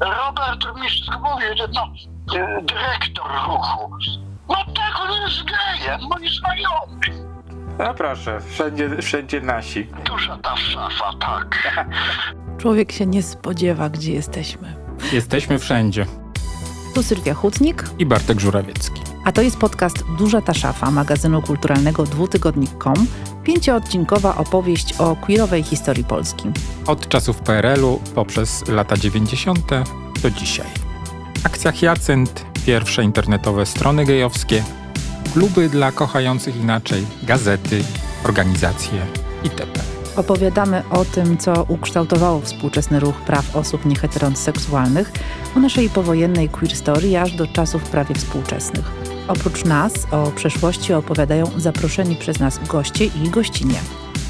Robert mi wszystko mówi, że no, y, dyrektor ruchu. No tak, on jest gejem, mój znajomy. No proszę, wszędzie, wszędzie nasi. Duża ta szafa, tak. Człowiek się nie spodziewa, gdzie jesteśmy. Jesteśmy wszędzie. Tu Sylwia Hutnik, I Bartek Żurawiecki. a to jest podcast Duża ta szafa magazynu kulturalnego dwutygodnik.com, pięcioodcinkowa opowieść o queerowej historii Polski. Od czasów PRL-u poprzez lata 90. do dzisiaj. Akcja Hyacynt, pierwsze internetowe strony gejowskie, kluby dla kochających inaczej, gazety, organizacje itp. Opowiadamy o tym, co ukształtowało współczesny ruch praw osób nieheteroseksualnych, o naszej powojennej queer story aż do czasów prawie współczesnych. Oprócz nas o przeszłości opowiadają zaproszeni przez nas goście i gościnie.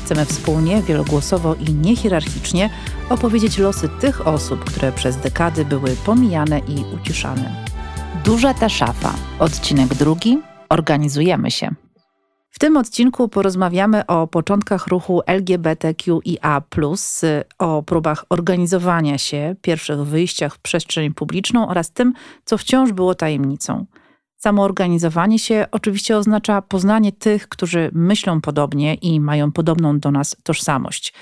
Chcemy wspólnie, wielogłosowo i niehierarchicznie opowiedzieć losy tych osób, które przez dekady były pomijane i uciszane. Duża ta szafa. Odcinek drugi. Organizujemy się. W tym odcinku porozmawiamy o początkach ruchu LGBTQIA, o próbach organizowania się, pierwszych wyjściach w przestrzeń publiczną oraz tym, co wciąż było tajemnicą. Samoorganizowanie się oczywiście oznacza poznanie tych, którzy myślą podobnie i mają podobną do nas tożsamość.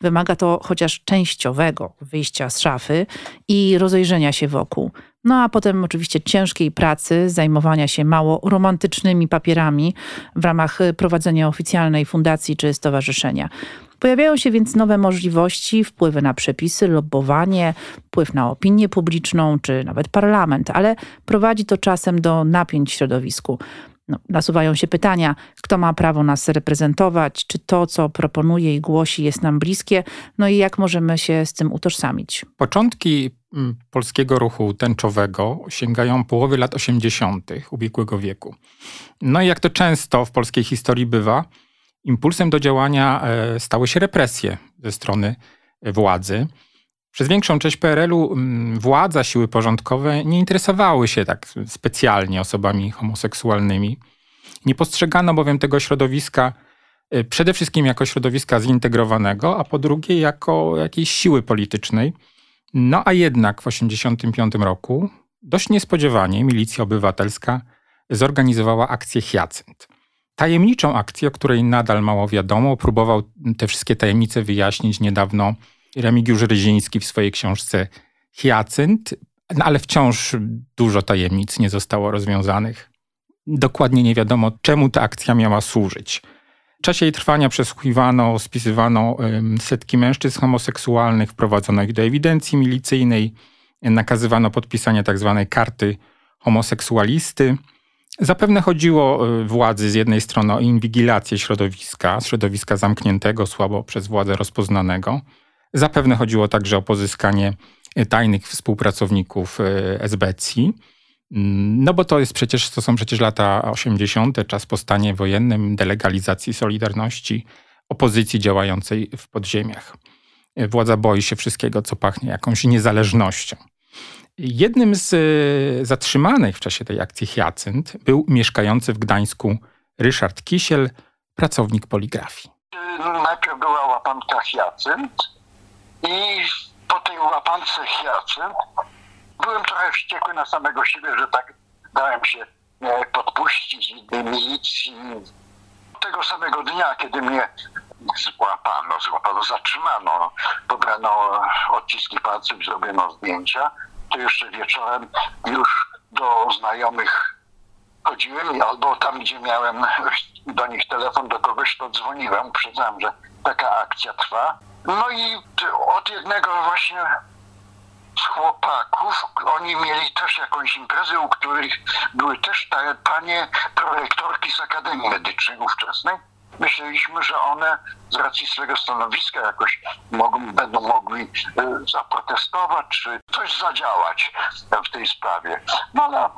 Wymaga to chociaż częściowego wyjścia z szafy i rozejrzenia się wokół. No a potem oczywiście ciężkiej pracy, zajmowania się mało romantycznymi papierami w ramach prowadzenia oficjalnej fundacji czy stowarzyszenia. Pojawiają się więc nowe możliwości, wpływy na przepisy, lobbowanie, wpływ na opinię publiczną czy nawet parlament, ale prowadzi to czasem do napięć w środowisku. No, nasuwają się pytania, kto ma prawo nas reprezentować, czy to, co proponuje i głosi, jest nam bliskie, no i jak możemy się z tym utożsamić. Początki mm, polskiego ruchu tęczowego sięgają połowy lat 80. ubiegłego wieku. No i jak to często w polskiej historii bywa, impulsem do działania e, stały się represje ze strony władzy. Przez większą część PRL-u mm, władza, siły porządkowe nie interesowały się tak specjalnie osobami homoseksualnymi. Nie postrzegano bowiem tego środowiska e, przede wszystkim jako środowiska zintegrowanego, a po drugie jako jakiejś siły politycznej. No a jednak w 1985 roku dość niespodziewanie milicja obywatelska zorganizowała akcję Hyacynt. Tajemniczą akcję, o której nadal mało wiadomo, próbował te wszystkie tajemnice wyjaśnić niedawno Remigiusz Ryziński w swojej książce Hyacynt, no ale wciąż dużo tajemnic nie zostało rozwiązanych. Dokładnie nie wiadomo, czemu ta akcja miała służyć. W czasie jej trwania przesłuchiwano, spisywano setki mężczyzn homoseksualnych, wprowadzono ich do ewidencji milicyjnej, nakazywano podpisanie tzw. Tak karty homoseksualisty. Zapewne chodziło y, władzy z jednej strony o inwigilację środowiska, środowiska zamkniętego, słabo przez władzę rozpoznanego. Zapewne chodziło także o pozyskanie y, tajnych współpracowników y, SBC. Mm, no bo to jest przecież, to są przecież lata 80., czas po stanie wojennym, delegalizacji Solidarności, opozycji działającej w podziemiach. Władza boi się wszystkiego, co pachnie jakąś niezależnością. Jednym z e, zatrzymanych w czasie tej akcji Hyacynt był mieszkający w Gdańsku Ryszard Kisiel, pracownik poligrafii. Najpierw była łapanka Hyacynt i po tej łapance Hyacynt byłem trochę wściekły na samego siebie, że tak dałem się e, podpuścić milicji. Tego samego dnia, kiedy mnie złapano, złapano, zatrzymano, pobrano odciski palców, zrobiono zdjęcia, to jeszcze wieczorem już do znajomych chodziłem, albo tam, gdzie miałem do nich telefon, do kogoś to dzwoniłem, uprzedzałem, że taka akcja trwa. No i od jednego właśnie z chłopaków, oni mieli też jakąś imprezę, u których były też te panie prorektorki z Akademii Medycznej ówczesnej myśleliśmy, że one z racji swojego stanowiska jakoś mogą, będą mogli y, zaprotestować, czy coś zadziałać w tej sprawie. No ale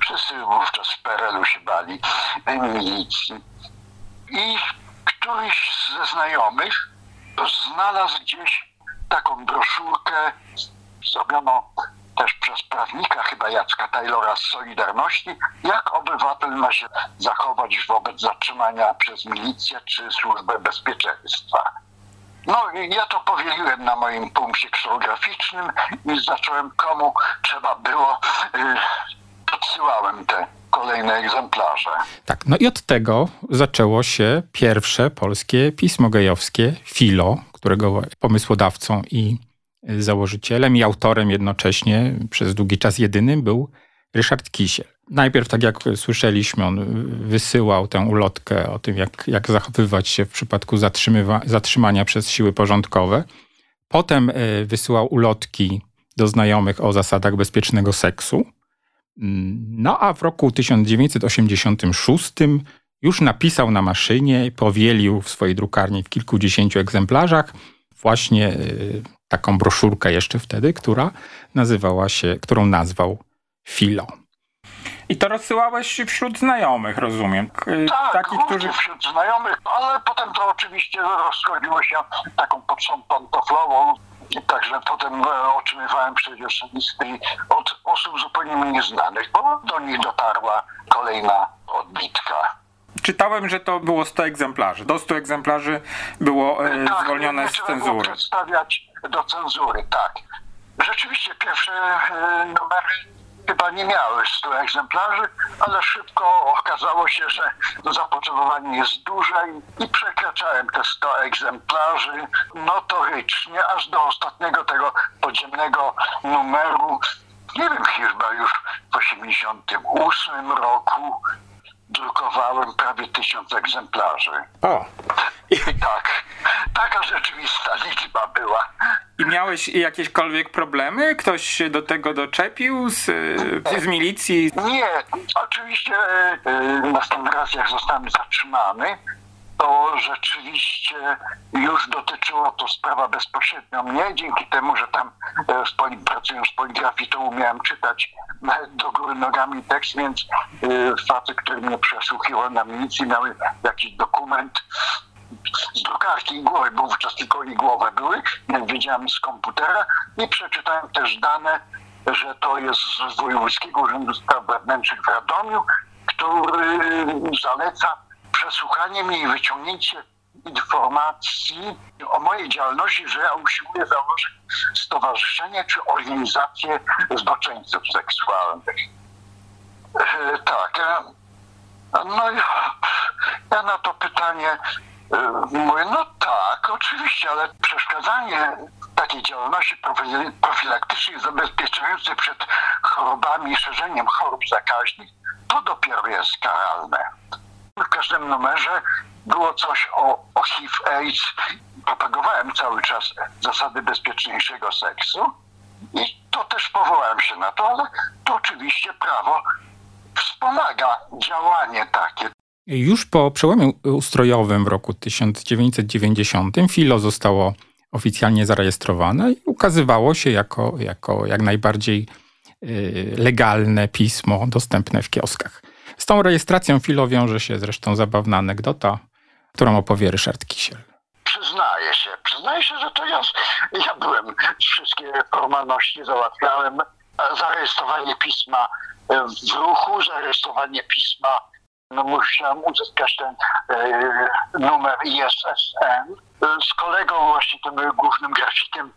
wszyscy wówczas w PRL-u się bali milicji. I któryś ze znajomych znalazł gdzieś taką broszurkę, zrobiono też przez prawnika chyba Jacka Taylora z Solidarności, jak obywatel ma się zachować wobec zatrzymania przez milicję czy służbę bezpieczeństwa. No ja to powieliłem na moim punkcie ksolograficznym i zacząłem komu trzeba było, yy, podsyłałem te kolejne egzemplarze. Tak, no i od tego zaczęło się pierwsze polskie pismo gejowskie, Filo, którego pomysłodawcą i założycielem i autorem jednocześnie, przez długi czas jedynym, był Ryszard Kisiel. Najpierw, tak jak słyszeliśmy, on wysyłał tę ulotkę o tym, jak, jak zachowywać się w przypadku zatrzymania przez siły porządkowe. Potem e, wysyłał ulotki do znajomych o zasadach bezpiecznego seksu. No a w roku 1986 już napisał na maszynie powielił w swojej drukarni w kilkudziesięciu egzemplarzach właśnie e, taką broszurkę jeszcze wtedy, która nazywała się, którą nazwał Filo. I to rozsyłałeś wśród znajomych, rozumiem. Tak, Taki, którzy... wśród znajomych, ale potem to oczywiście rozchodziło się taką pocztą pantoflową. Także potem e, otrzymywałem przecież listy od osób zupełnie mi nieznanych, bo do nich dotarła kolejna odbitka. Czytałem, że to było 100 egzemplarzy. Do 100 egzemplarzy było e, tak, zwolnione z cenzury. Było przedstawiać do cenzury, tak. Rzeczywiście pierwsze e, numery chyba nie miały 100 egzemplarzy, ale szybko okazało się, że zapotrzebowanie jest duże i przekraczałem te 100 egzemplarzy notorycznie, aż do ostatniego tego podziemnego numeru. Nie wiem, chyba już w 1988 roku drukowałem prawie tysiąc egzemplarzy. O! Tak, taka rzeczywista liczba była. I miałeś jakiekolwiek problemy? Ktoś się do tego doczepił z, z milicji? Nie, oczywiście e, następny raz jak zostałem zatrzymany, to rzeczywiście już dotyczyło to sprawa bezpośrednio mnie, dzięki temu, że tam e, w poli, pracując w poligrafii, to umiałem czytać do góry nogami tekst, więc e, facet, który mnie przesłuchiwał na milicji, miał jakiś dokument z drukarki głowy, bo wówczas tylko i głowę były, jak wiedziałem z komputera i przeczytałem też dane, że to jest z Wojewódzkiego Urzędu Spraw Wewnętrznych w Radomiu, który zaleca przesłuchanie mnie i wyciągnięcie informacji o mojej działalności, że ja usiłuję założyć stowarzyszenie czy organizację zboczeńców seksualnych. E, tak. E, no ja na to pytanie e, mówię, no tak, oczywiście, ale przeszkadzanie takiej działalności profilaktycznej zabezpieczającej przed chorobami i szerzeniem chorób zakaźnych, to dopiero jest karalne. W każdym numerze było coś o, o HIV, AIDS. Propagowałem cały czas zasady bezpieczniejszego seksu i to też powołałem się na to, ale to oczywiście prawo wspomaga działanie takie. Już po przełomie ustrojowym w roku 1990 FILO zostało oficjalnie zarejestrowane i ukazywało się jako, jako jak najbardziej y, legalne pismo dostępne w kioskach. Tą rejestracją FILO wiąże się zresztą zabawna anegdota, którą opowie Ryszard Kisiel. Przyznaję się, przyznaję się, że to ja, ja byłem, wszystkie formalności załatwiałem, zarejestrowanie pisma w ruchu, zarejestrowanie pisma no musiałem uzyskać ten e, numer ISSN. Z kolegą, właśnie tym głównym grafikiem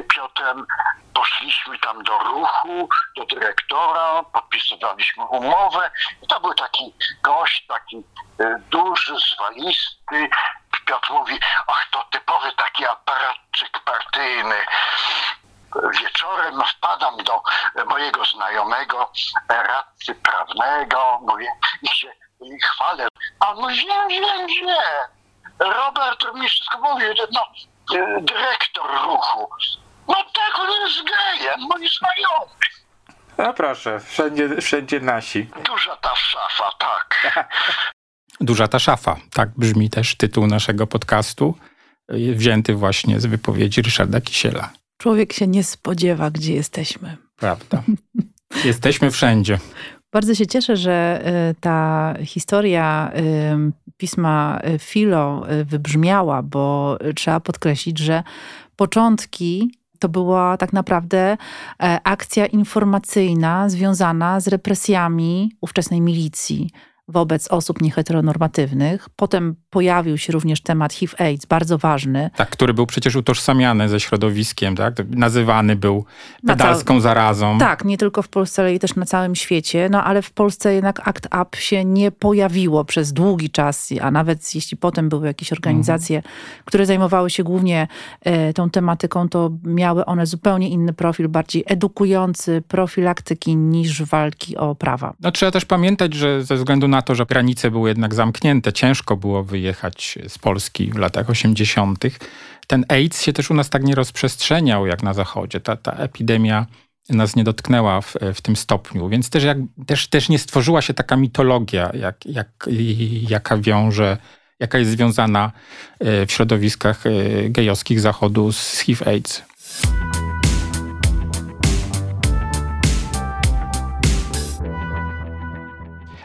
Piotrem, poszliśmy tam do ruchu, do dyrektora, podpisywaliśmy umowę. I to był taki gość, taki e, duży, zwalisty. Piotr mówi, ach, to typowy taki aparatczyk partyjny wieczorem wpadam do mojego znajomego radcy prawnego, mówię, i się i chwalę. A no wiem, wiem, wiem. Robert mi wszystko mówił, no, y, dyrektor ruchu. No tak, on jest gejem, moi znajomy. No proszę, wszędzie, wszędzie nasi. Duża ta szafa, tak. Duża ta szafa, tak brzmi też tytuł naszego podcastu, y, wzięty właśnie z wypowiedzi Ryszarda Kisiela. Człowiek się nie spodziewa, gdzie jesteśmy. Prawda. Jesteśmy wszędzie. Bardzo się cieszę, że y, ta historia y, pisma y, Filo wybrzmiała, bo trzeba podkreślić, że początki to była tak naprawdę e, akcja informacyjna związana z represjami ówczesnej milicji wobec osób nieheteronormatywnych. Potem pojawił się również temat HIV-AIDS, bardzo ważny. Tak, który był przecież utożsamiany ze środowiskiem, tak? Nazywany był pedalską zarazą. Tak, nie tylko w Polsce, ale i też na całym świecie. No ale w Polsce jednak ACT UP się nie pojawiło przez długi czas, a nawet jeśli potem były jakieś organizacje, mhm. które zajmowały się głównie e, tą tematyką, to miały one zupełnie inny profil, bardziej edukujący, profilaktyki niż walki o prawa. No trzeba też pamiętać, że ze względu na to, że granice były jednak zamknięte, ciężko było wyjechać z Polski w latach 80., ten AIDS się też u nas tak nie rozprzestrzeniał jak na Zachodzie. Ta, ta epidemia nas nie dotknęła w, w tym stopniu, więc też, jak, też, też nie stworzyła się taka mitologia, jak, jak, jaka wiąże, jaka jest związana e, w środowiskach e, gejowskich Zachodu z HIV-AIDS.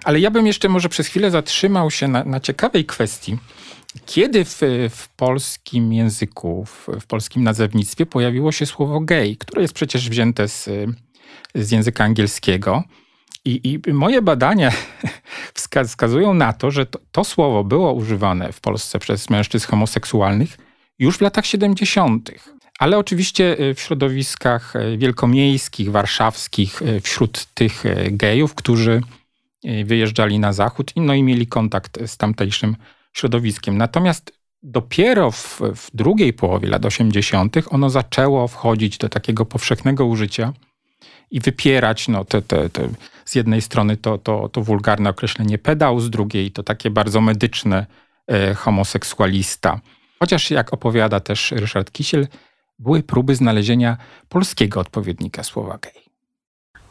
Ale ja bym jeszcze może przez chwilę zatrzymał się na, na ciekawej kwestii. Kiedy w, w polskim języku, w, w, polskim nazewnictwie pojawiło się słowo gay, które jest przecież wzięte z, z języka angielskiego. I, I, moje badania wskazują na to, że to, to, słowo było używane w Polsce przez mężczyzn homoseksualnych już w latach 70. Ale oczywiście w środowiskach wielkomiejskich, warszawskich, wśród tych gejów, którzy wyjeżdżali na zachód no i mieli kontakt z tamtejszym środowiskiem. Natomiast dopiero w, w drugiej połowie lat 80. ono zaczęło wchodzić do takiego powszechnego użycia i wypierać no, te, te, te, z jednej strony to, to, to wulgarne określenie pedał, z drugiej to takie bardzo medyczne e, homoseksualista. Chociaż jak opowiada też Ryszard Kisiel, były próby znalezienia polskiego odpowiednika słowa gay.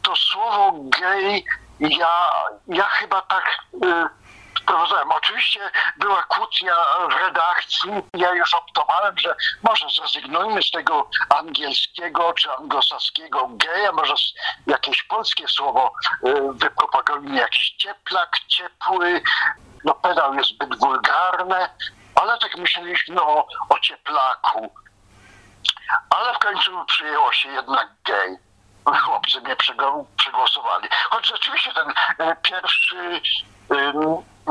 To słowo gay ja, ja chyba tak y, sprowadzałem. Oczywiście była kłótnia w redakcji. Ja już optowałem, że może zrezygnujmy z tego angielskiego czy anglosaskiego geja, może jakieś polskie słowo y, wypropagujmy, jakiś cieplak, ciepły. No pedał jest zbyt wulgarne, ale tak myśleliśmy o, o cieplaku. Ale w końcu przyjęło się jednak gej chłopcy mnie przegłosowali. Choć rzeczywiście ten e, pierwszy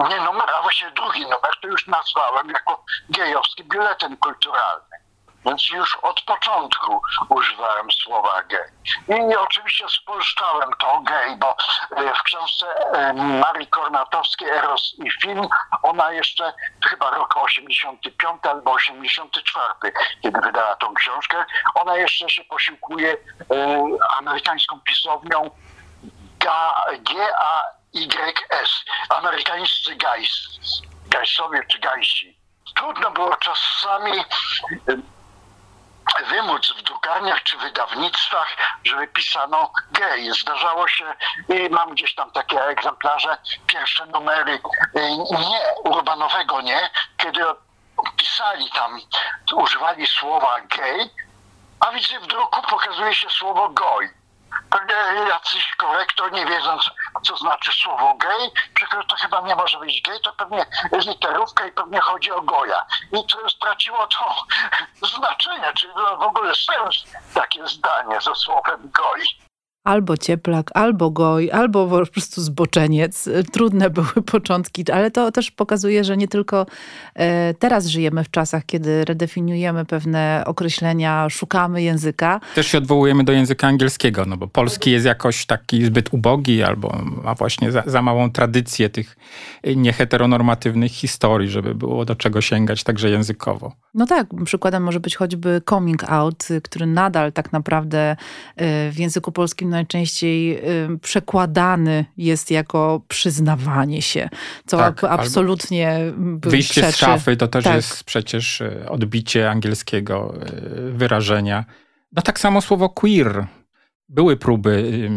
nie numer, a właściwie drugi numer, to już nazwałem jako gejowski biuletyn kulturalny. Więc już od początku używałem słowa gej. I oczywiście spolszczałem to gej, bo e, w książce Marii Kornatowskiej Eros i film, ona jeszcze chyba rok 85 albo 84, kiedy wydała tą książkę, ona jeszcze się posiłkuje e, amerykańską pisownią G-A-Y-S. Amerykańscy gajs, gajsowie czy gajsi. Trudno było czasami wymóc w drukarniach czy wydawnictwach, żeby pisano gej. Zdarzało się i mam gdzieś tam takie egzemplarze, pierwsze numery y, nie urbanowego, nie, kiedy pisali tam, używali słowa gej, a widzę w druku pokazuje się słowo goj pewnie jacyś korektor, nie wiedząc, co znaczy słowo gej, przecież to chyba nie może być gej, to pewnie literówka i pewnie chodzi o goja. I to straciło to znaczenie, czyli w ogóle sens takie zdanie ze słowem goj albo cieplak, albo goj, albo po prostu zboczeniec. Trudne były początki, ale to też pokazuje, że nie tylko teraz żyjemy w czasach, kiedy redefiniujemy pewne określenia, szukamy języka. Też się odwołujemy do języka angielskiego, no bo polski jest jakoś taki zbyt ubogi albo ma właśnie za, za małą tradycję tych nieheteronormatywnych historii, żeby było do czego sięgać także językowo. No tak, przykładem może być choćby coming out, który nadal tak naprawdę e, w języku polskim najczęściej przekładany jest jako przyznawanie się, co tak, absolutnie Wyjście przeczy. z szafy to też tak. jest przecież e, odbicie angielskiego e, wyrażenia. No tak samo słowo queer. Były próby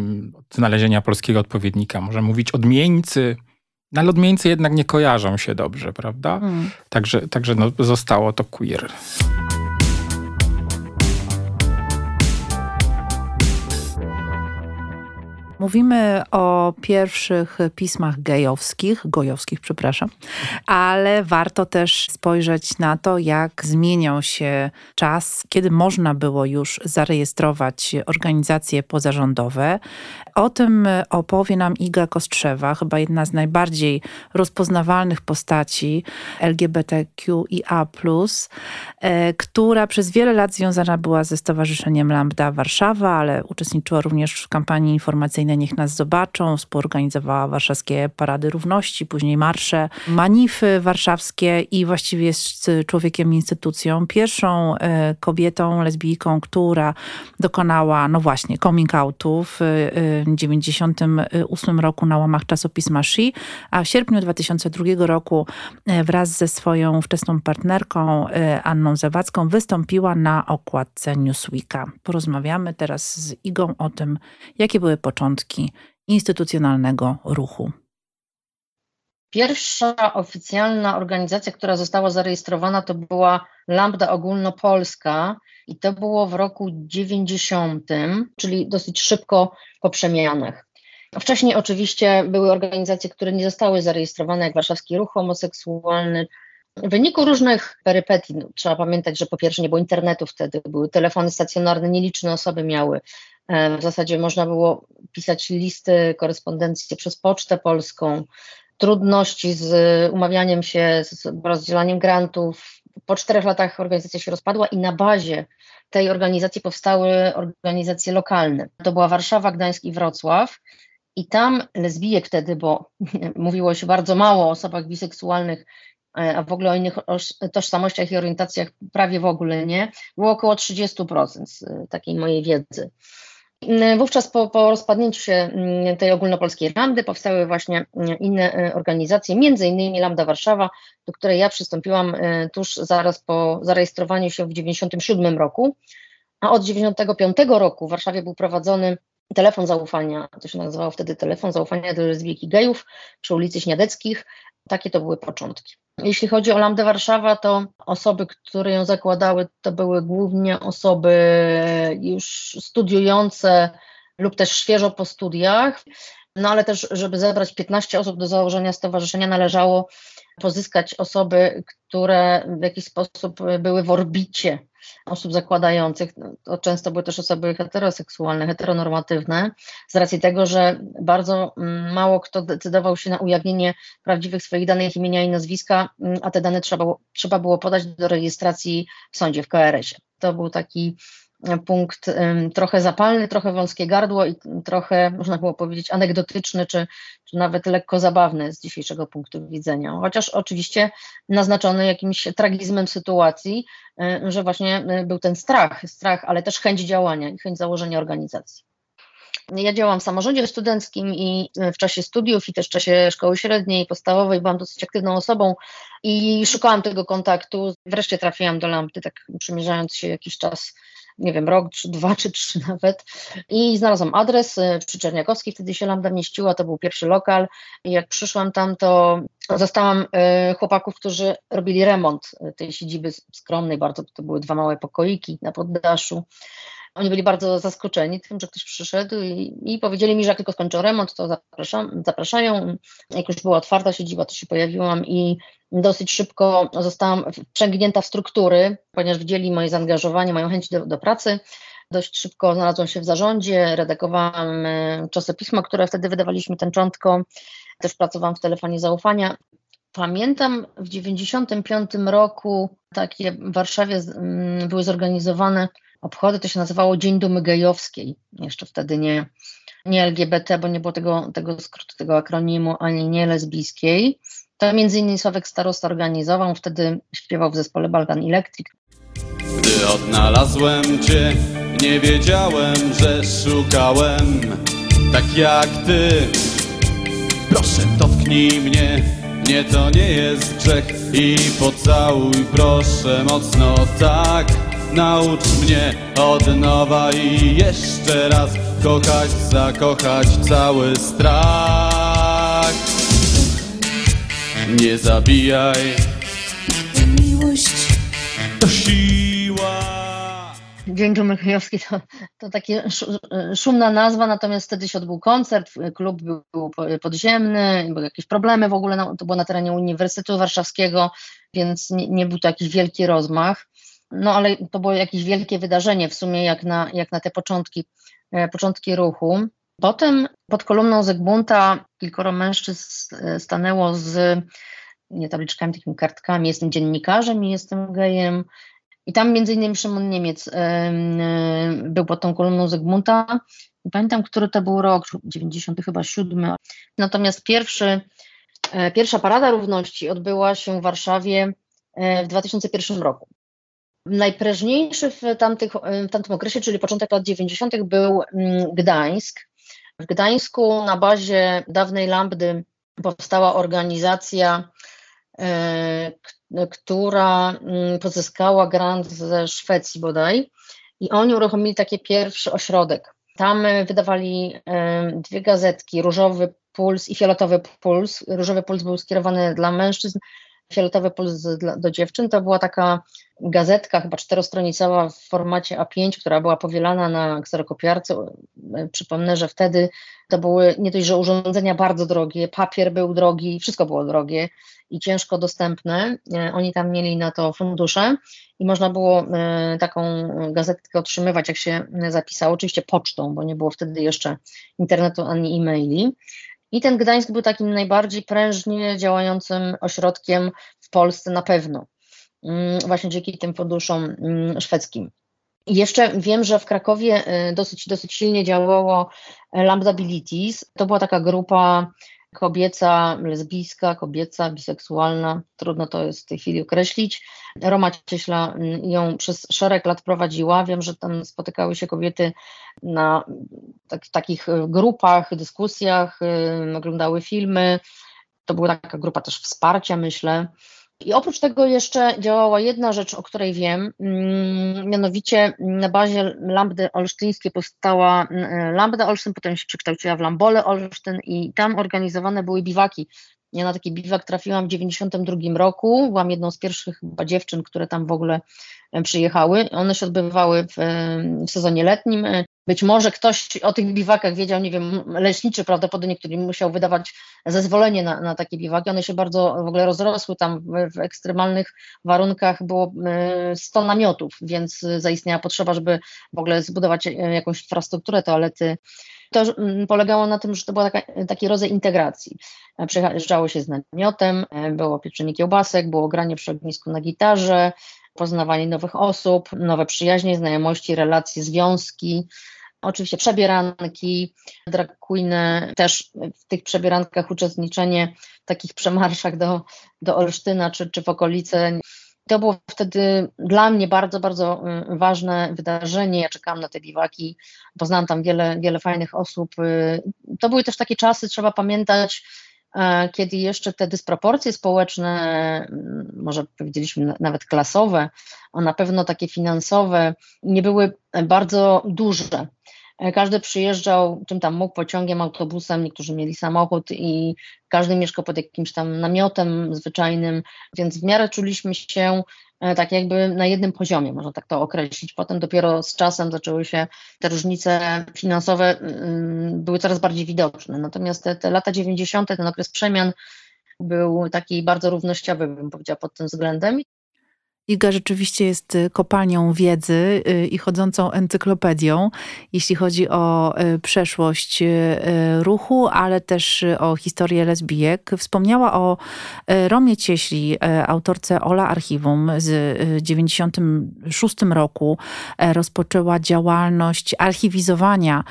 znalezienia polskiego odpowiednika. Może mówić odmieńcy, no ale odmieńcy jednak nie kojarzą się dobrze, prawda? Hmm. Także, także no, zostało to queer. Mówimy o pierwszych pismach gejowskich, gojowskich, przepraszam, ale warto też spojrzeć na to, jak zmieniał się czas, kiedy można było już zarejestrować organizacje pozarządowe. O tym opowie nam Iga Kostrzewa, chyba jedna z najbardziej rozpoznawalnych postaci LGBTQIA, e, która przez wiele lat związana była ze Stowarzyszeniem Lambda Warszawa, ale uczestniczyła również w kampanii informacyjnej Niech nas zobaczą. Współorganizowała warszawskie parady równości, później marsze, manify warszawskie i właściwie jest człowiekiem instytucją. Pierwszą e, kobietą, lesbijką, która dokonała, no właśnie, coming outu w 1998 roku na łamach czasopisma She, a w sierpniu 2002 roku e, wraz ze swoją wczesną partnerką e, Anną Zawadzką wystąpiła na okładce Newsweeka. Porozmawiamy teraz z Igą o tym, jakie były początki instytucjonalnego ruchu. Pierwsza oficjalna organizacja, która została zarejestrowana, to była Lambda Ogólnopolska i to było w roku 90, czyli dosyć szybko po przemianach. Wcześniej oczywiście były organizacje, które nie zostały zarejestrowane, jak Warszawski Ruch Homoseksualny. W wyniku różnych perypetii, no, trzeba pamiętać, że po pierwsze nie było internetu wtedy, były telefony stacjonarne, nieliczne osoby miały. E, w zasadzie można było pisać listy, korespondencję przez Pocztę Polską, trudności z umawianiem się, z rozdzielaniem grantów. Po czterech latach organizacja się rozpadła i na bazie tej organizacji powstały organizacje lokalne. To była Warszawa, Gdańsk i Wrocław. I tam lesbijek wtedy, bo mówiło się bardzo mało o osobach biseksualnych, e, a w ogóle o innych tożsamościach i orientacjach prawie w ogóle nie, było około 30% z takiej mojej wiedzy. Wówczas po, po, rozpadnięciu się mm, tej ogólnopolskiej Lambdy powstały właśnie mm, inne e, organizacje, między innymi Lambda Warszawa, do której ja przystąpiłam e, tuż zaraz po zarejestrowaniu się w 1997 roku, a od 1995 roku w Warszawie był prowadzony telefon zaufania, to się nazywało wtedy telefon zaufania do lesbijek i gejów przy ulicy Śniadeckich. Takie to były początki. Jeśli chodzi o Lambdę Warszawa, to osoby, które ją zakładały, to były głównie osoby już studiujące lub też świeżo po studiach. No ale też, żeby zebrać 15 osób do założenia stowarzyszenia, należało pozyskać osoby, które w jakiś sposób były w orbicie osób zakładających. No, to często były też osoby heteroseksualne, heteronormatywne, z racji tego, że bardzo mm, mało kto decydował się na ujawnienie prawdziwych swoich danych imienia i nazwiska, mm, a te dane trzeba, trzeba było podać do rejestracji w sądzie, w KRS-ie. To był taki punkt trochę zapalny, trochę wąskie gardło i trochę, można było powiedzieć, anegdotyczny, czy, czy nawet lekko zabawny z dzisiejszego punktu widzenia. Chociaż oczywiście naznaczony jakimś tragizmem sytuacji, że właśnie był ten strach, strach, ale też chęć działania i chęć założenia organizacji. Ja działam w samorządzie studenckim i w czasie studiów i też w czasie szkoły średniej, podstawowej byłam dosyć aktywną osobą i szukałam tego kontaktu. Wreszcie trafiłam do Lampy, tak przymierzając się jakiś czas nie wiem, rok, czy dwa, czy trzy nawet. I znalazłam adres y, przy Czerniakowskiej, wtedy się Lambda mieściła, to był pierwszy lokal. I jak przyszłam tam, to zastałam y, chłopaków, którzy robili remont y, tej siedziby skromnej, bardzo to były dwa małe pokoiki na poddaszu. Oni byli bardzo zaskoczeni tym, że ktoś przyszedł i, i powiedzieli mi, że jak tylko skończą remont, to zapraszam, zapraszają. Jak już była otwarta siedziba, to się pojawiłam i dosyć szybko zostałam wprzęgnięta w struktury, ponieważ widzieli moje zaangażowanie, moją chęć do, do pracy. Dość szybko znalazłam się w zarządzie, redagowałam e, czasopismo, które wtedy wydawaliśmy tęczątko, też pracowałam w telefonie zaufania. Pamiętam w 1995 roku takie w Warszawie były zorganizowane obchody, to się nazywało Dzień Dumy Gejowskiej, jeszcze wtedy nie, nie LGBT, bo nie było tego, tego skrótu, tego akronimu, ani nie lesbijskiej. To między innymi Sławek Starosta organizował, wtedy śpiewał w zespole Balkan Electric. Gdy odnalazłem Cię, nie wiedziałem, że szukałem tak jak Ty. Proszę, dotknij mnie, nie to nie jest grzech i pocałuj proszę mocno tak. Naucz mnie od nowa i jeszcze raz kochać, zakochać cały strach. Nie zabijaj. Miłość to siła. Dzień Dżumy Kryjowski to, to takie szumna nazwa, natomiast wtedy się odbył koncert, klub był podziemny, były jakieś problemy w ogóle, to było na terenie Uniwersytetu Warszawskiego, więc nie, nie był to jakiś wielki rozmach, no ale to było jakieś wielkie wydarzenie w sumie jak na, jak na te początki, e, początki ruchu. Potem pod kolumną Zygmunta kilkoro mężczyzn e, stanęło z nie tabliczkami, takimi kartkami, jestem dziennikarzem i jestem gejem. I tam między innymi Szymon Niemiec był pod tą kolumną Zygmunta. Nie pamiętam, który to był rok, 90 chyba 7. Natomiast pierwszy, e, pierwsza Parada Równości odbyła się w Warszawie e, w 2001 roku. Najprężniejszy w, tamtych, w tamtym okresie, czyli początek lat 90., był mm, Gdańsk. W Gdańsku na bazie dawnej Lambdy powstała organizacja E, która mm, pozyskała grant ze Szwecji bodaj i oni uruchomili taki pierwszy ośrodek. Tam wydawali e, dwie gazetki, Różowy Puls i Fioletowy Puls. Różowy Puls był skierowany dla mężczyzn, Fioletowy Puls do dziewczyn. To była taka gazetka, chyba czterostronicowa w formacie A5, która była powielana na kserokopiarce. E, przypomnę, że wtedy to były nie dość, że urządzenia bardzo drogie, papier był drogi, wszystko było drogie i ciężko dostępne. E, oni tam mieli na to fundusze i można było e, taką gazetkę otrzymywać, jak się zapisało, oczywiście pocztą, bo nie było wtedy jeszcze internetu ani e-maili. I ten Gdańsk był takim najbardziej prężnie działającym ośrodkiem w Polsce na pewno, mm, właśnie dzięki tym funduszom mm, szwedzkim. Jeszcze wiem, że w Krakowie e, dosyć, dosyć silnie działało Lambda Abilities. To była taka grupa kobieca, lesbijska, kobieca, biseksualna, trudno to jest w tej chwili określić. Roma Cieśla ją przez szereg lat prowadziła. Wiem, że tam spotykały się kobiety na tak, takich grupach, dyskusjach, oglądały filmy. To była taka grupa też wsparcia, myślę. I oprócz tego jeszcze działała jedna rzecz, o której wiem, mm, mianowicie na bazie Lambdy Olsztyńskiej powstała mm, Lambda Olsztyn, potem się przekształciła w Lambole Olsztyn i tam organizowane były biwaki. Ja na taki biwak trafiłam w 92 roku, byłam jedną z pierwszych chyba dziewczyn, które tam w ogóle przyjechały. One się odbywały w, w sezonie letnim, być może ktoś o tych biwakach wiedział, nie wiem, leśniczy prawdopodobnie, który musiał wydawać zezwolenie na, na takie biwaki. One się bardzo w ogóle rozrosły, tam w, w ekstremalnych warunkach było 100 e, namiotów, więc zaistniała potrzeba, żeby w ogóle zbudować e, jakąś infrastrukturę, toalety. To polegało na tym, że to był taki rodzaj integracji. E, przyjeżdżało się z namiotem, było pieczenie kiełbasek, było granie przy ognisku na gitarze, poznawanie nowych osób, nowe przyjaźnie, znajomości, relacje, związki. Oczywiście przebieranki, drag queeny, też w tych przebierankach uczestniczenie w takich przemarszach do, do Olsztyna czy, czy w okolice. To było wtedy dla mnie bardzo, bardzo y, ważne wydarzenie. Ja czekałam na te biwaki, poznałam tam wiele, wiele fajnych osób. Y, to były też takie czasy, trzeba pamiętać, e, kiedy jeszcze te dysproporcje społeczne, mm, może powiedzieliśmy nawet klasowe, a na pewno takie finansowe, nie były bardzo duże. Każdy przyjeżdżał czym tam mógł, pociągiem, autobusem, niektórzy mieli samochód i każdy mieszkał pod jakimś tam namiotem zwyczajnym, więc w miarę czuliśmy się e, tak jakby na jednym poziomie, można tak to określić. Potem dopiero z czasem zaczęły się te różnice finansowe, mm, były coraz bardziej widoczne. Natomiast te, te lata 90., ten okres przemian był taki bardzo równościowy, bym powiedziała, pod tym względem. Iga rzeczywiście jest y, kopalnią wiedzy y, i chodzącą encyklopedią, jeśli chodzi o y, przeszłość ruchu, ale też o historię lesbijek. Wspomniała o Romie Cieśli, autorce Ola Archiwum z 96 roku. Rozpoczęła działalność archiwizowania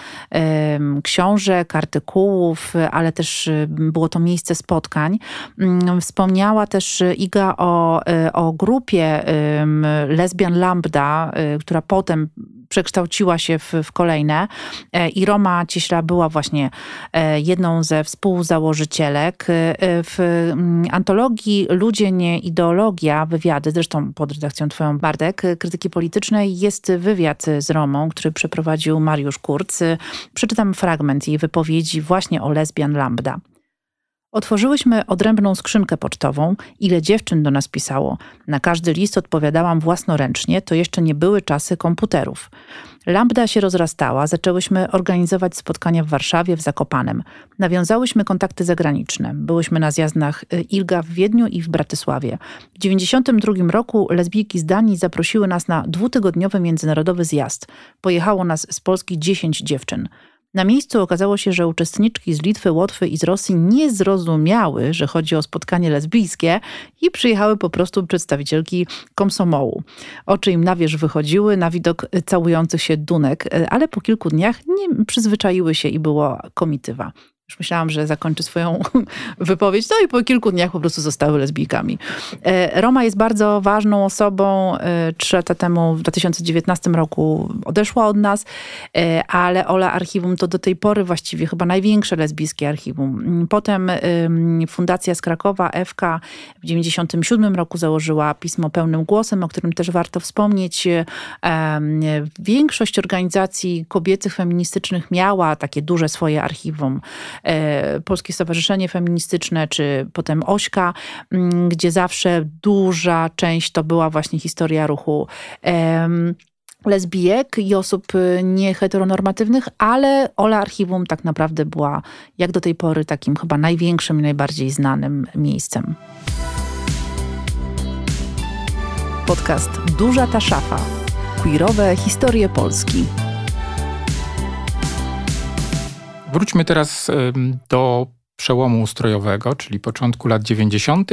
książek, artykułów, ale też było to miejsce spotkań. Mm, wspomniała też Iga o, o grupie lesbian lambda, y, która potem przekształciła się w, w kolejne e, i Roma Cieśla była właśnie e, jedną ze współzałożycielek. E, w mm, antologii Ludzie nie ideologia, wywiady, zresztą pod redakcją twoją Bardek, krytyki politycznej jest wywiad z Romą, który przeprowadził Mariusz Kurz. Przeczytam fragment jej wypowiedzi właśnie o lesbian lambda. Otworzyłyśmy odrębną skrzynkę pocztową. Ile dziewczyn do nas pisało? Na każdy list odpowiadałam własnoręcznie, to jeszcze nie były czasy komputerów. Lambda się rozrastała, zaczęłyśmy organizować spotkania w Warszawie, w Zakopanem. Nawiązałyśmy kontakty zagraniczne. Byłyśmy na zjazdach y, ILGA w Wiedniu i w Bratysławie. W 1992 roku lesbijki z Danii zaprosiły nas na dwutygodniowy międzynarodowy zjazd. Pojechało nas z Polski 10 dziewczyn. Na miejscu okazało się, że uczestniczki z Litwy, Łotwy i z Rosji nie zrozumiały, że chodzi o spotkanie lesbijskie i przyjechały po prostu przedstawicielki komsomołu. Oczy im na wierzch wychodziły na widok całujących się dunek, ale po kilku dniach nie przyzwyczaiły się i było komitywa. Już myślałam, że zakończy swoją wypowiedź. No i po kilku dniach po prostu zostały lesbijkami. E, Roma jest bardzo ważną osobą. E, trzy lata temu, w 2019 roku odeszła od nas, e, ale Ola Archiwum to do tej pory właściwie chyba największe lesbijskie archiwum. Potem Fundacja z Krakowa, FK, w 1997 roku założyła pismo pełnym głosem, o którym też warto wspomnieć. Większość organizacji kobiecych, feministycznych miała takie duże swoje archiwum. E, Polskie Stowarzyszenie Feministyczne, czy potem Ośka, mm, gdzie zawsze duża część to była właśnie historia ruchu lesbijek i osób y, nieheteronormatywnych, ale Ola Archiwum tak naprawdę była jak do tej pory takim chyba największym i najbardziej znanym miejscem. Podcast Duża ta szafa. Queerowe historie Polski. Wróćmy teraz do przełomu ustrojowego, czyli początku lat 90.,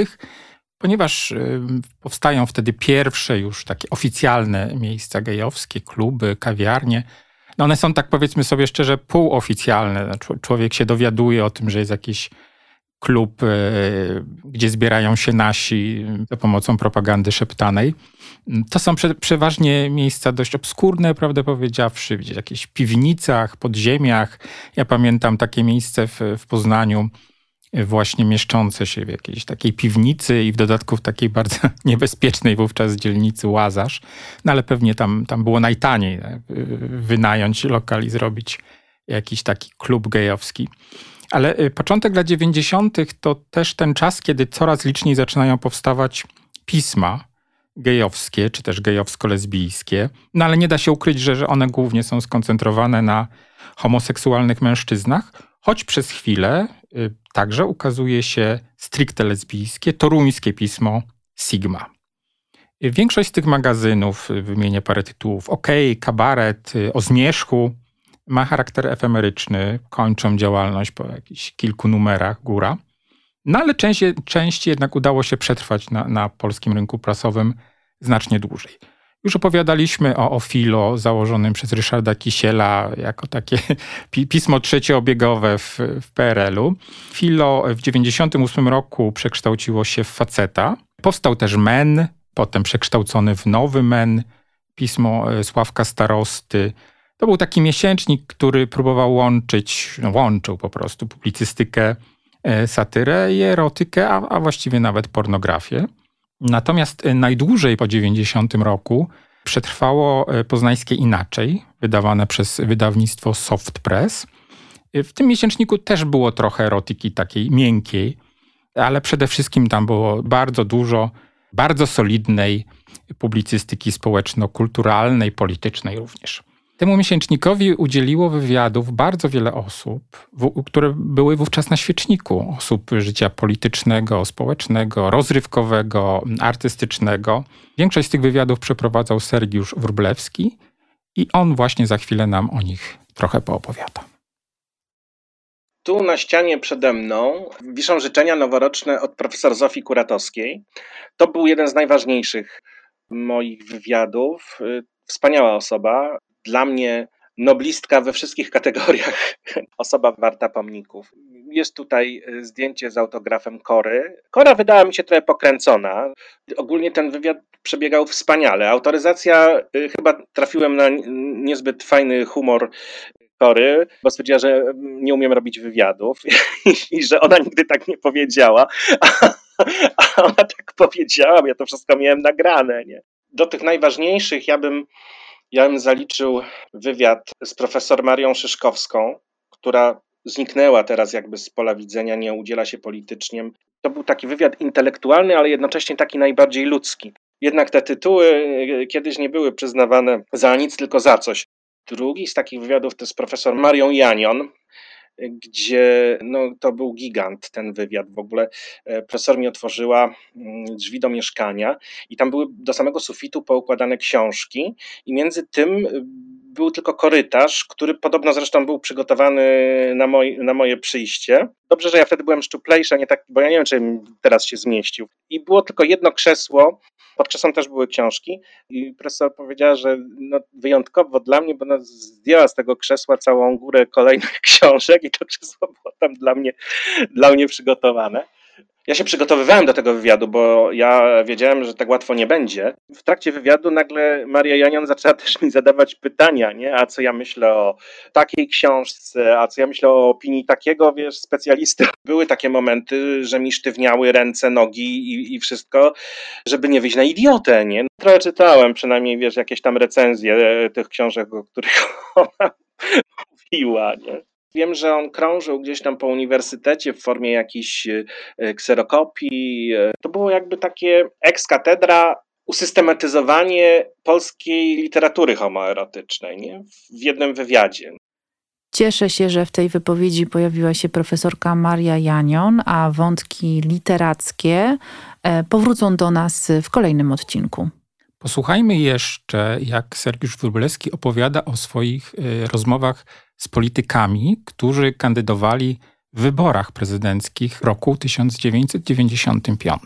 ponieważ powstają wtedy pierwsze już takie oficjalne miejsca gejowskie, kluby, kawiarnie. No one są tak powiedzmy sobie szczerze półoficjalne. Człowiek się dowiaduje o tym, że jest jakiś klub, e, gdzie zbierają się nasi za pomocą propagandy szeptanej. To są prze, przeważnie miejsca dość obskurne, prawdę powiedziawszy, w jakichś piwnicach, podziemiach. Ja pamiętam takie miejsce w, w Poznaniu, właśnie mieszczące się w jakiejś takiej piwnicy i w dodatku w takiej bardzo niebezpiecznej wówczas dzielnicy Łazarz. No ale pewnie tam, tam było najtaniej tak? wynająć lokal i zrobić jakiś taki klub gejowski. Ale y, początek lat 90. to też ten czas, kiedy coraz liczniej zaczynają powstawać pisma gejowskie, czy też gejowsko-lesbijskie. No ale nie da się ukryć, że, że one głównie są skoncentrowane na homoseksualnych mężczyznach, choć przez chwilę y, także ukazuje się stricte lesbijskie, toruńskie pismo Sigma. Y, większość z tych magazynów, wymienię parę tytułów, OK, Kabaret, O Zmierzchu, ma charakter efemeryczny, kończą działalność po jakichś kilku numerach góra. No ale część, część jednak udało się przetrwać na, na polskim rynku prasowym znacznie dłużej. Już opowiadaliśmy o, o Filo założonym przez Ryszarda Kisiela jako takie pismo trzeciobiegowe w, w PRL-u. Filo w 1998 roku przekształciło się w faceta. Powstał też MEN, potem przekształcony w nowy MEN, pismo e, Sławka Starosty, to był taki miesięcznik, który próbował łączyć, no łączył po prostu publicystykę, e, satyrę i erotykę, a, a właściwie nawet pornografię. Natomiast e, najdłużej po 90 roku przetrwało e, poznańskie Inaczej, wydawane przez wydawnictwo Soft Press. W tym miesięczniku też było trochę erotyki takiej miękkiej, ale przede wszystkim tam było bardzo dużo bardzo solidnej publicystyki społeczno-kulturalnej, politycznej również. Temu miesięcznikowi udzieliło wywiadów bardzo wiele osób, które były wówczas na świeczniku. Osób życia politycznego, społecznego, rozrywkowego, artystycznego. Większość z tych wywiadów przeprowadzał Sergiusz Wróblewski i on właśnie za chwilę nam o nich trochę poopowiada. Tu na ścianie przede mną wiszą życzenia noworoczne od profesor Zofii Kuratowskiej. To był jeden z najważniejszych moich wywiadów. Wspaniała osoba, dla mnie noblistka we wszystkich kategoriach, osoba warta pomników. Jest tutaj e, zdjęcie z autografem Kory. Kora wydała mi się trochę pokręcona. Ogólnie ten wywiad przebiegał wspaniale. Autoryzacja, e, chyba trafiłem na niezbyt fajny humor Kory, bo stwierdziła, że nie umiem robić wywiadów i że ona nigdy tak nie powiedziała. A ona tak powiedziała, ja to wszystko miałem nagrane. Nie? Do tych najważniejszych ja bym ja bym zaliczył wywiad z profesor Marią Szyszkowską, która zniknęła teraz jakby z pola widzenia, nie udziela się politycznie. To był taki wywiad intelektualny, ale jednocześnie taki najbardziej ludzki. Jednak te tytuły e, kiedyś nie były przyznawane za nic, tylko za coś. Drugi z takich wywiadów to jest profesor Marion Janion, gdzie no, to był gigant ten wywiad. W ogóle e, profesor mi otworzyła mm, drzwi do mieszkania i tam były do samego sufitu poukładane książki i między tym był tylko korytarz, który podobno zresztą był przygotowany na, moj, na moje przyjście. Dobrze, że ja wtedy byłem szczuplejszy, nie tak, bo ja nie wiem, czy teraz się zmieścił. I było tylko jedno krzesło, pod krzesłem też były książki i profesor powiedziała, że no, wyjątkowo dla mnie, bo zdjęła z tego krzesła całą górę kolejnych książek i to krzesło było tam dla mnie, dla mnie przygotowane. Ja się przygotowywałem do tego wywiadu, bo ja wiedziałem, że tak łatwo nie będzie. W trakcie wywiadu nagle Maria Janion zaczęła też mi zadawać pytania, nie? A co ja myślę o takiej książce, a co ja myślę o opinii takiego, wiesz, specjalisty. Były takie momenty, że mi sztywniały ręce, nogi i, i wszystko, żeby nie wyjść na idiotę, nie? Trochę czytałem przynajmniej, wiesz, jakieś tam recenzje tych książek, o których ona mówiła, nie? Wiem, że on krążył gdzieś tam po uniwersytecie w formie jakichś e, kserokopii. E, to było jakby takie ex katedra usystematyzowanie polskiej literatury homoerotycznej nie? w jednym wywiadzie. Cieszę się, że w tej wypowiedzi pojawiła się profesorka Maria Janion, a wątki literackie e, powrócą do nas w kolejnym odcinku. Posłuchajmy jeszcze, jak Sergiusz Wróblewski opowiada o swoich rozmowach z politykami, którzy kandydowali w wyborach prezydenckich roku 1995.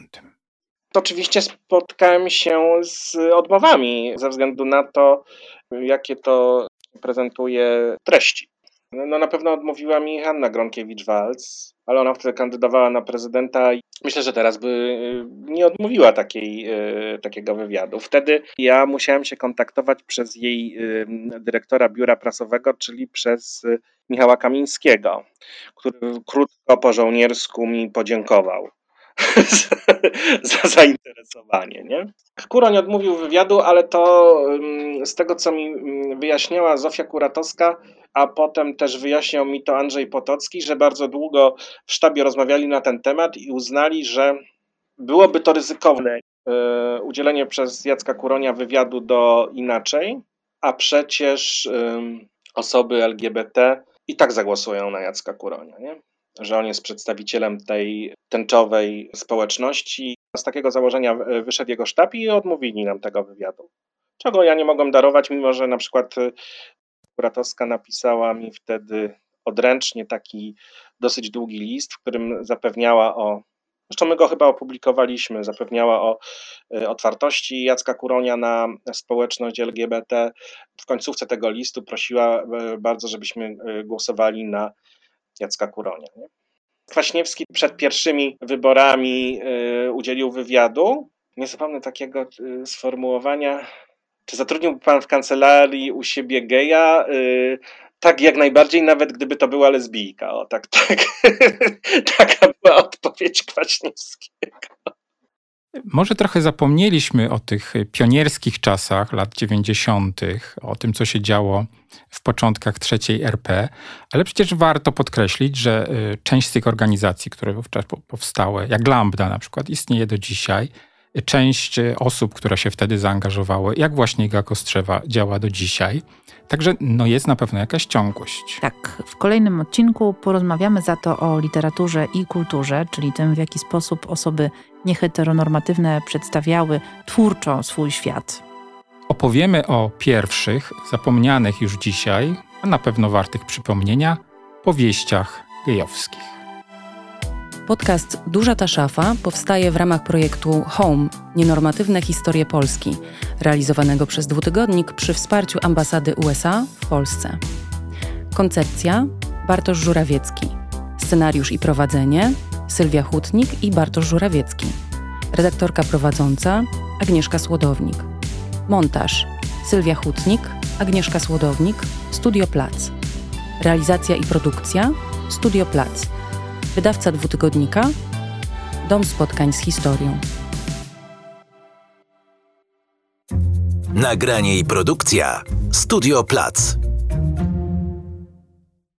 To oczywiście spotkałem się z odmowami ze względu na to, jakie to prezentuje treści. No na pewno odmówiła mi Hanna Gronkiewicz-Walc, ale ona wtedy kandydowała na prezydenta i myślę, że teraz by y, nie odmówiła takiej, y, takiego wywiadu. Wtedy ja musiałem się kontaktować przez jej y, dyrektora biura prasowego, czyli przez Michała Kamińskiego, który krótko po żołniersku mi podziękował. za zainteresowanie. Nie? Kuroń odmówił wywiadu, ale to z tego, co mi wyjaśniała Zofia Kuratowska, a potem też wyjaśniał mi to Andrzej Potocki, że bardzo długo w sztabie rozmawiali na ten temat i uznali, że byłoby to ryzykowne e, udzielenie przez Jacka Kuronia wywiadu do inaczej, a przecież osoby LGBT i tak zagłosują na Jacka Kuronia. Nie? Że on jest przedstawicielem tej tęczowej społeczności. Z takiego założenia wyszedł jego sztab i odmówili nam tego wywiadu. Czego ja nie mogłem darować, mimo że na przykład Kuratowska napisała mi wtedy odręcznie taki dosyć długi list, w którym zapewniała o Zresztą my go chyba opublikowaliśmy, zapewniała o y, otwartości Jacka Kuronia na społeczność LGBT. W końcówce tego listu prosiła y, bardzo, żebyśmy y, głosowali na Jacka Kuronia. Nie? Kwaśniewski przed pierwszymi wyborami y, udzielił wywiadu. Nie zapomnę takiego y, sformułowania. Czy zatrudniłby pan w kancelarii u siebie geja? Y, tak, jak najbardziej, nawet gdyby to była lesbijka. O, tak, tak. Taka była odpowiedź Kwaśniewskiego. Może trochę zapomnieliśmy o tych pionierskich czasach lat 90., o tym, co się działo w początkach trzeciej RP, ale przecież warto podkreślić, że y, część z tych organizacji, które wówczas powstały, jak Lambda na przykład, istnieje do dzisiaj. Część y, osób, które się wtedy zaangażowały, jak właśnie Iga Kostrzewa, działa do dzisiaj. Także no jest na pewno jakaś ciągłość. Tak, w kolejnym odcinku porozmawiamy za to o literaturze i kulturze, czyli tym, w jaki sposób osoby nieheteronormatywne przedstawiały twórczo swój świat. Opowiemy o pierwszych, zapomnianych już dzisiaj, a na pewno wartych przypomnienia, powieściach gejowskich. Podcast Duża ta szafa powstaje w ramach projektu Home Nienormatywne historie Polski, realizowanego przez dwutygodnik przy wsparciu ambasady USA w Polsce. Koncepcja Bartosz Żurawiecki. Scenariusz i prowadzenie Sylwia Hutnik i Bartosz Żurawiecki. Redaktorka prowadząca Agnieszka Słodownik. Montaż Sylwia Hutnik, Agnieszka Słodownik, Studio Plac. Realizacja i produkcja Studio Plac. Wydawca dwutygodnika Dom Spotkań z Historią. Nagranie i produkcja Studio Plac.